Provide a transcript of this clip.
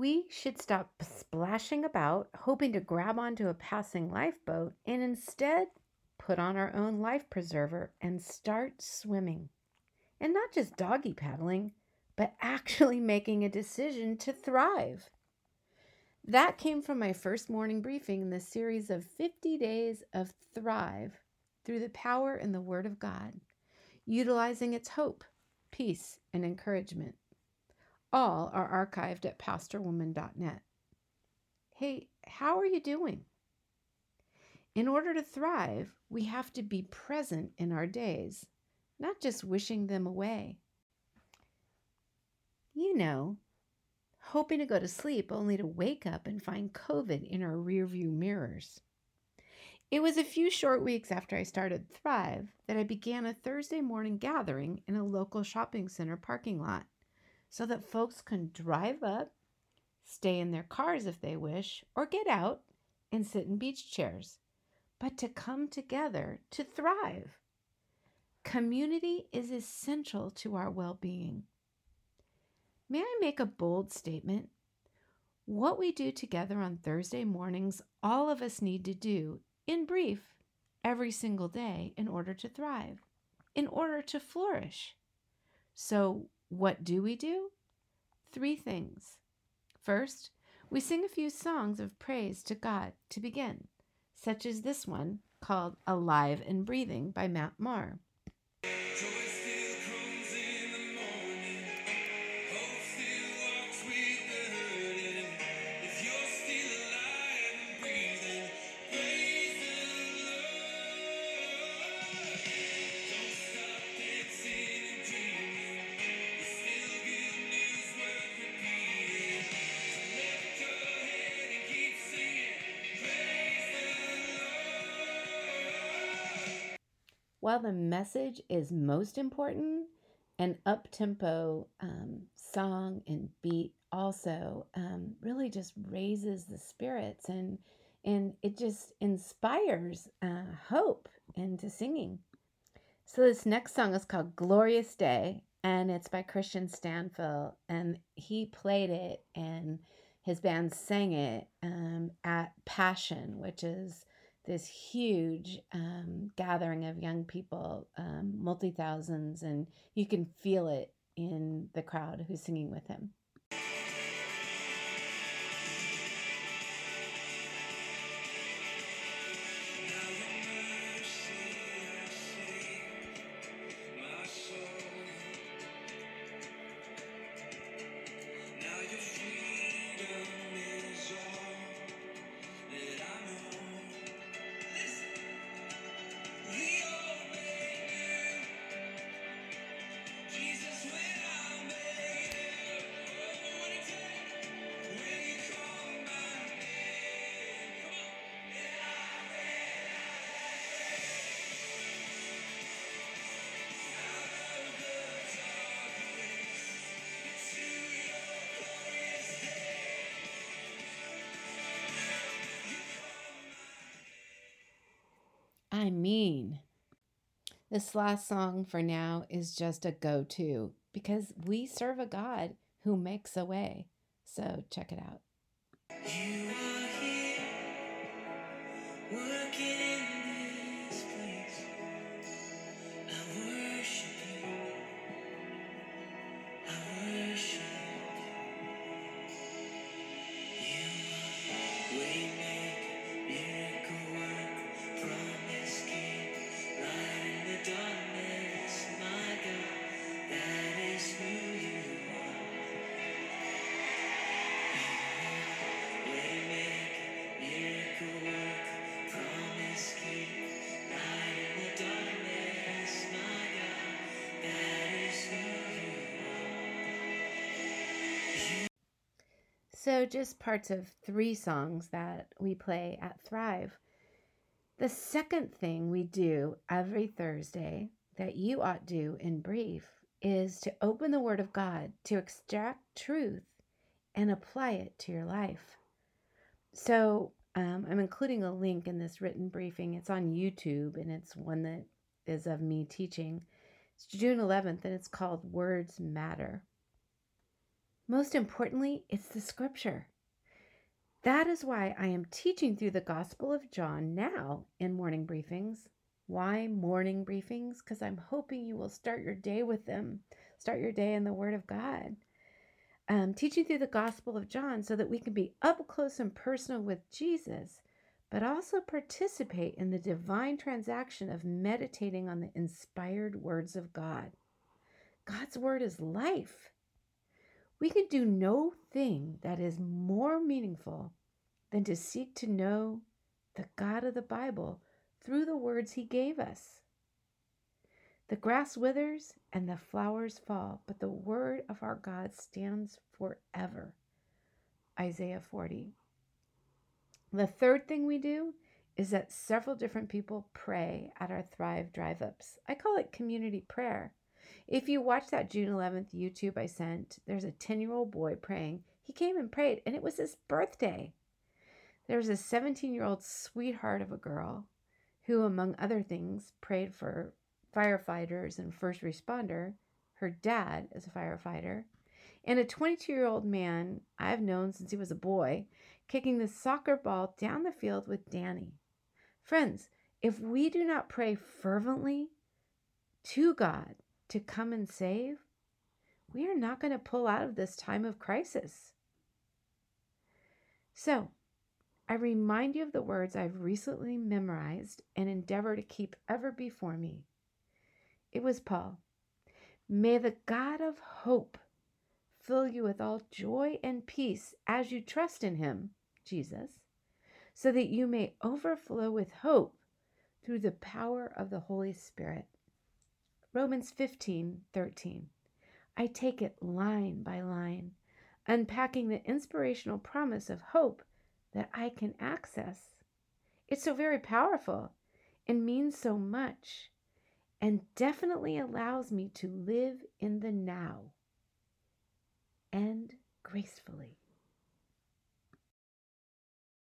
We should stop splashing about, hoping to grab onto a passing lifeboat, and instead put on our own life preserver and start swimming. And not just doggy paddling, but actually making a decision to thrive. That came from my first morning briefing in the series of 50 Days of Thrive through the power and the Word of God, utilizing its hope, peace, and encouragement. All are archived at pastorwoman.net. Hey, how are you doing? In order to thrive, we have to be present in our days, not just wishing them away. You know, hoping to go to sleep only to wake up and find COVID in our rearview mirrors. It was a few short weeks after I started Thrive that I began a Thursday morning gathering in a local shopping center parking lot so that folks can drive up, stay in their cars if they wish, or get out and sit in beach chairs, but to come together to thrive. Community is essential to our well being. May I make a bold statement? What we do together on Thursday mornings, all of us need to do, in brief, every single day in order to thrive, in order to flourish. So, what do we do? Three things. First, we sing a few songs of praise to God to begin, such as this one called Alive and Breathing by Matt Maher. While the message is most important, an up tempo um, song and beat also um, really just raises the spirits and and it just inspires uh, hope into singing. So this next song is called "Glorious Day" and it's by Kristian Stanfill and he played it and his band sang it um, at Passion, which is this huge um, gathering of young people, um, multi thousands, and you can feel it in the crowd who's singing with him. Mean, this last song for now is just a go to because we serve a God who makes a way. So check it out. So, just parts of three songs that we play at Thrive. The second thing we do every Thursday that you ought to do in brief is to open the Word of God to extract truth and apply it to your life. So, um, I'm including a link in this written briefing. It's on YouTube and it's one that is of me teaching. It's June 11th and it's called Words Matter. Most importantly, it's the scripture. That is why I am teaching through the Gospel of John now in morning briefings. Why morning briefings? Because I'm hoping you will start your day with them, start your day in the Word of God. Um, teaching through the Gospel of John so that we can be up close and personal with Jesus, but also participate in the divine transaction of meditating on the inspired words of God. God's Word is life. We can do no thing that is more meaningful than to seek to know the God of the Bible through the words he gave us. The grass withers and the flowers fall, but the word of our God stands forever. Isaiah 40. The third thing we do is that several different people pray at our Thrive drive ups. I call it community prayer. If you watch that June 11th YouTube I sent, there's a 10 year old boy praying. He came and prayed, and it was his birthday. There's a 17 year old sweetheart of a girl who, among other things, prayed for firefighters and first responder. Her dad is a firefighter. And a 22 year old man I've known since he was a boy, kicking the soccer ball down the field with Danny. Friends, if we do not pray fervently to God to come and save, we are not going to pull out of this time of crisis. So, I remind you of the words I've recently memorized and endeavor to keep ever before me. It was Paul. May the God of hope fill you with all joy and peace as you trust in him, Jesus, so that you may overflow with hope through the power of the Holy Spirit. Romans 15 13. I take it line by line, unpacking the inspirational promise of hope that I can access. It's so very powerful and means so much, and definitely allows me to live in the now and gracefully.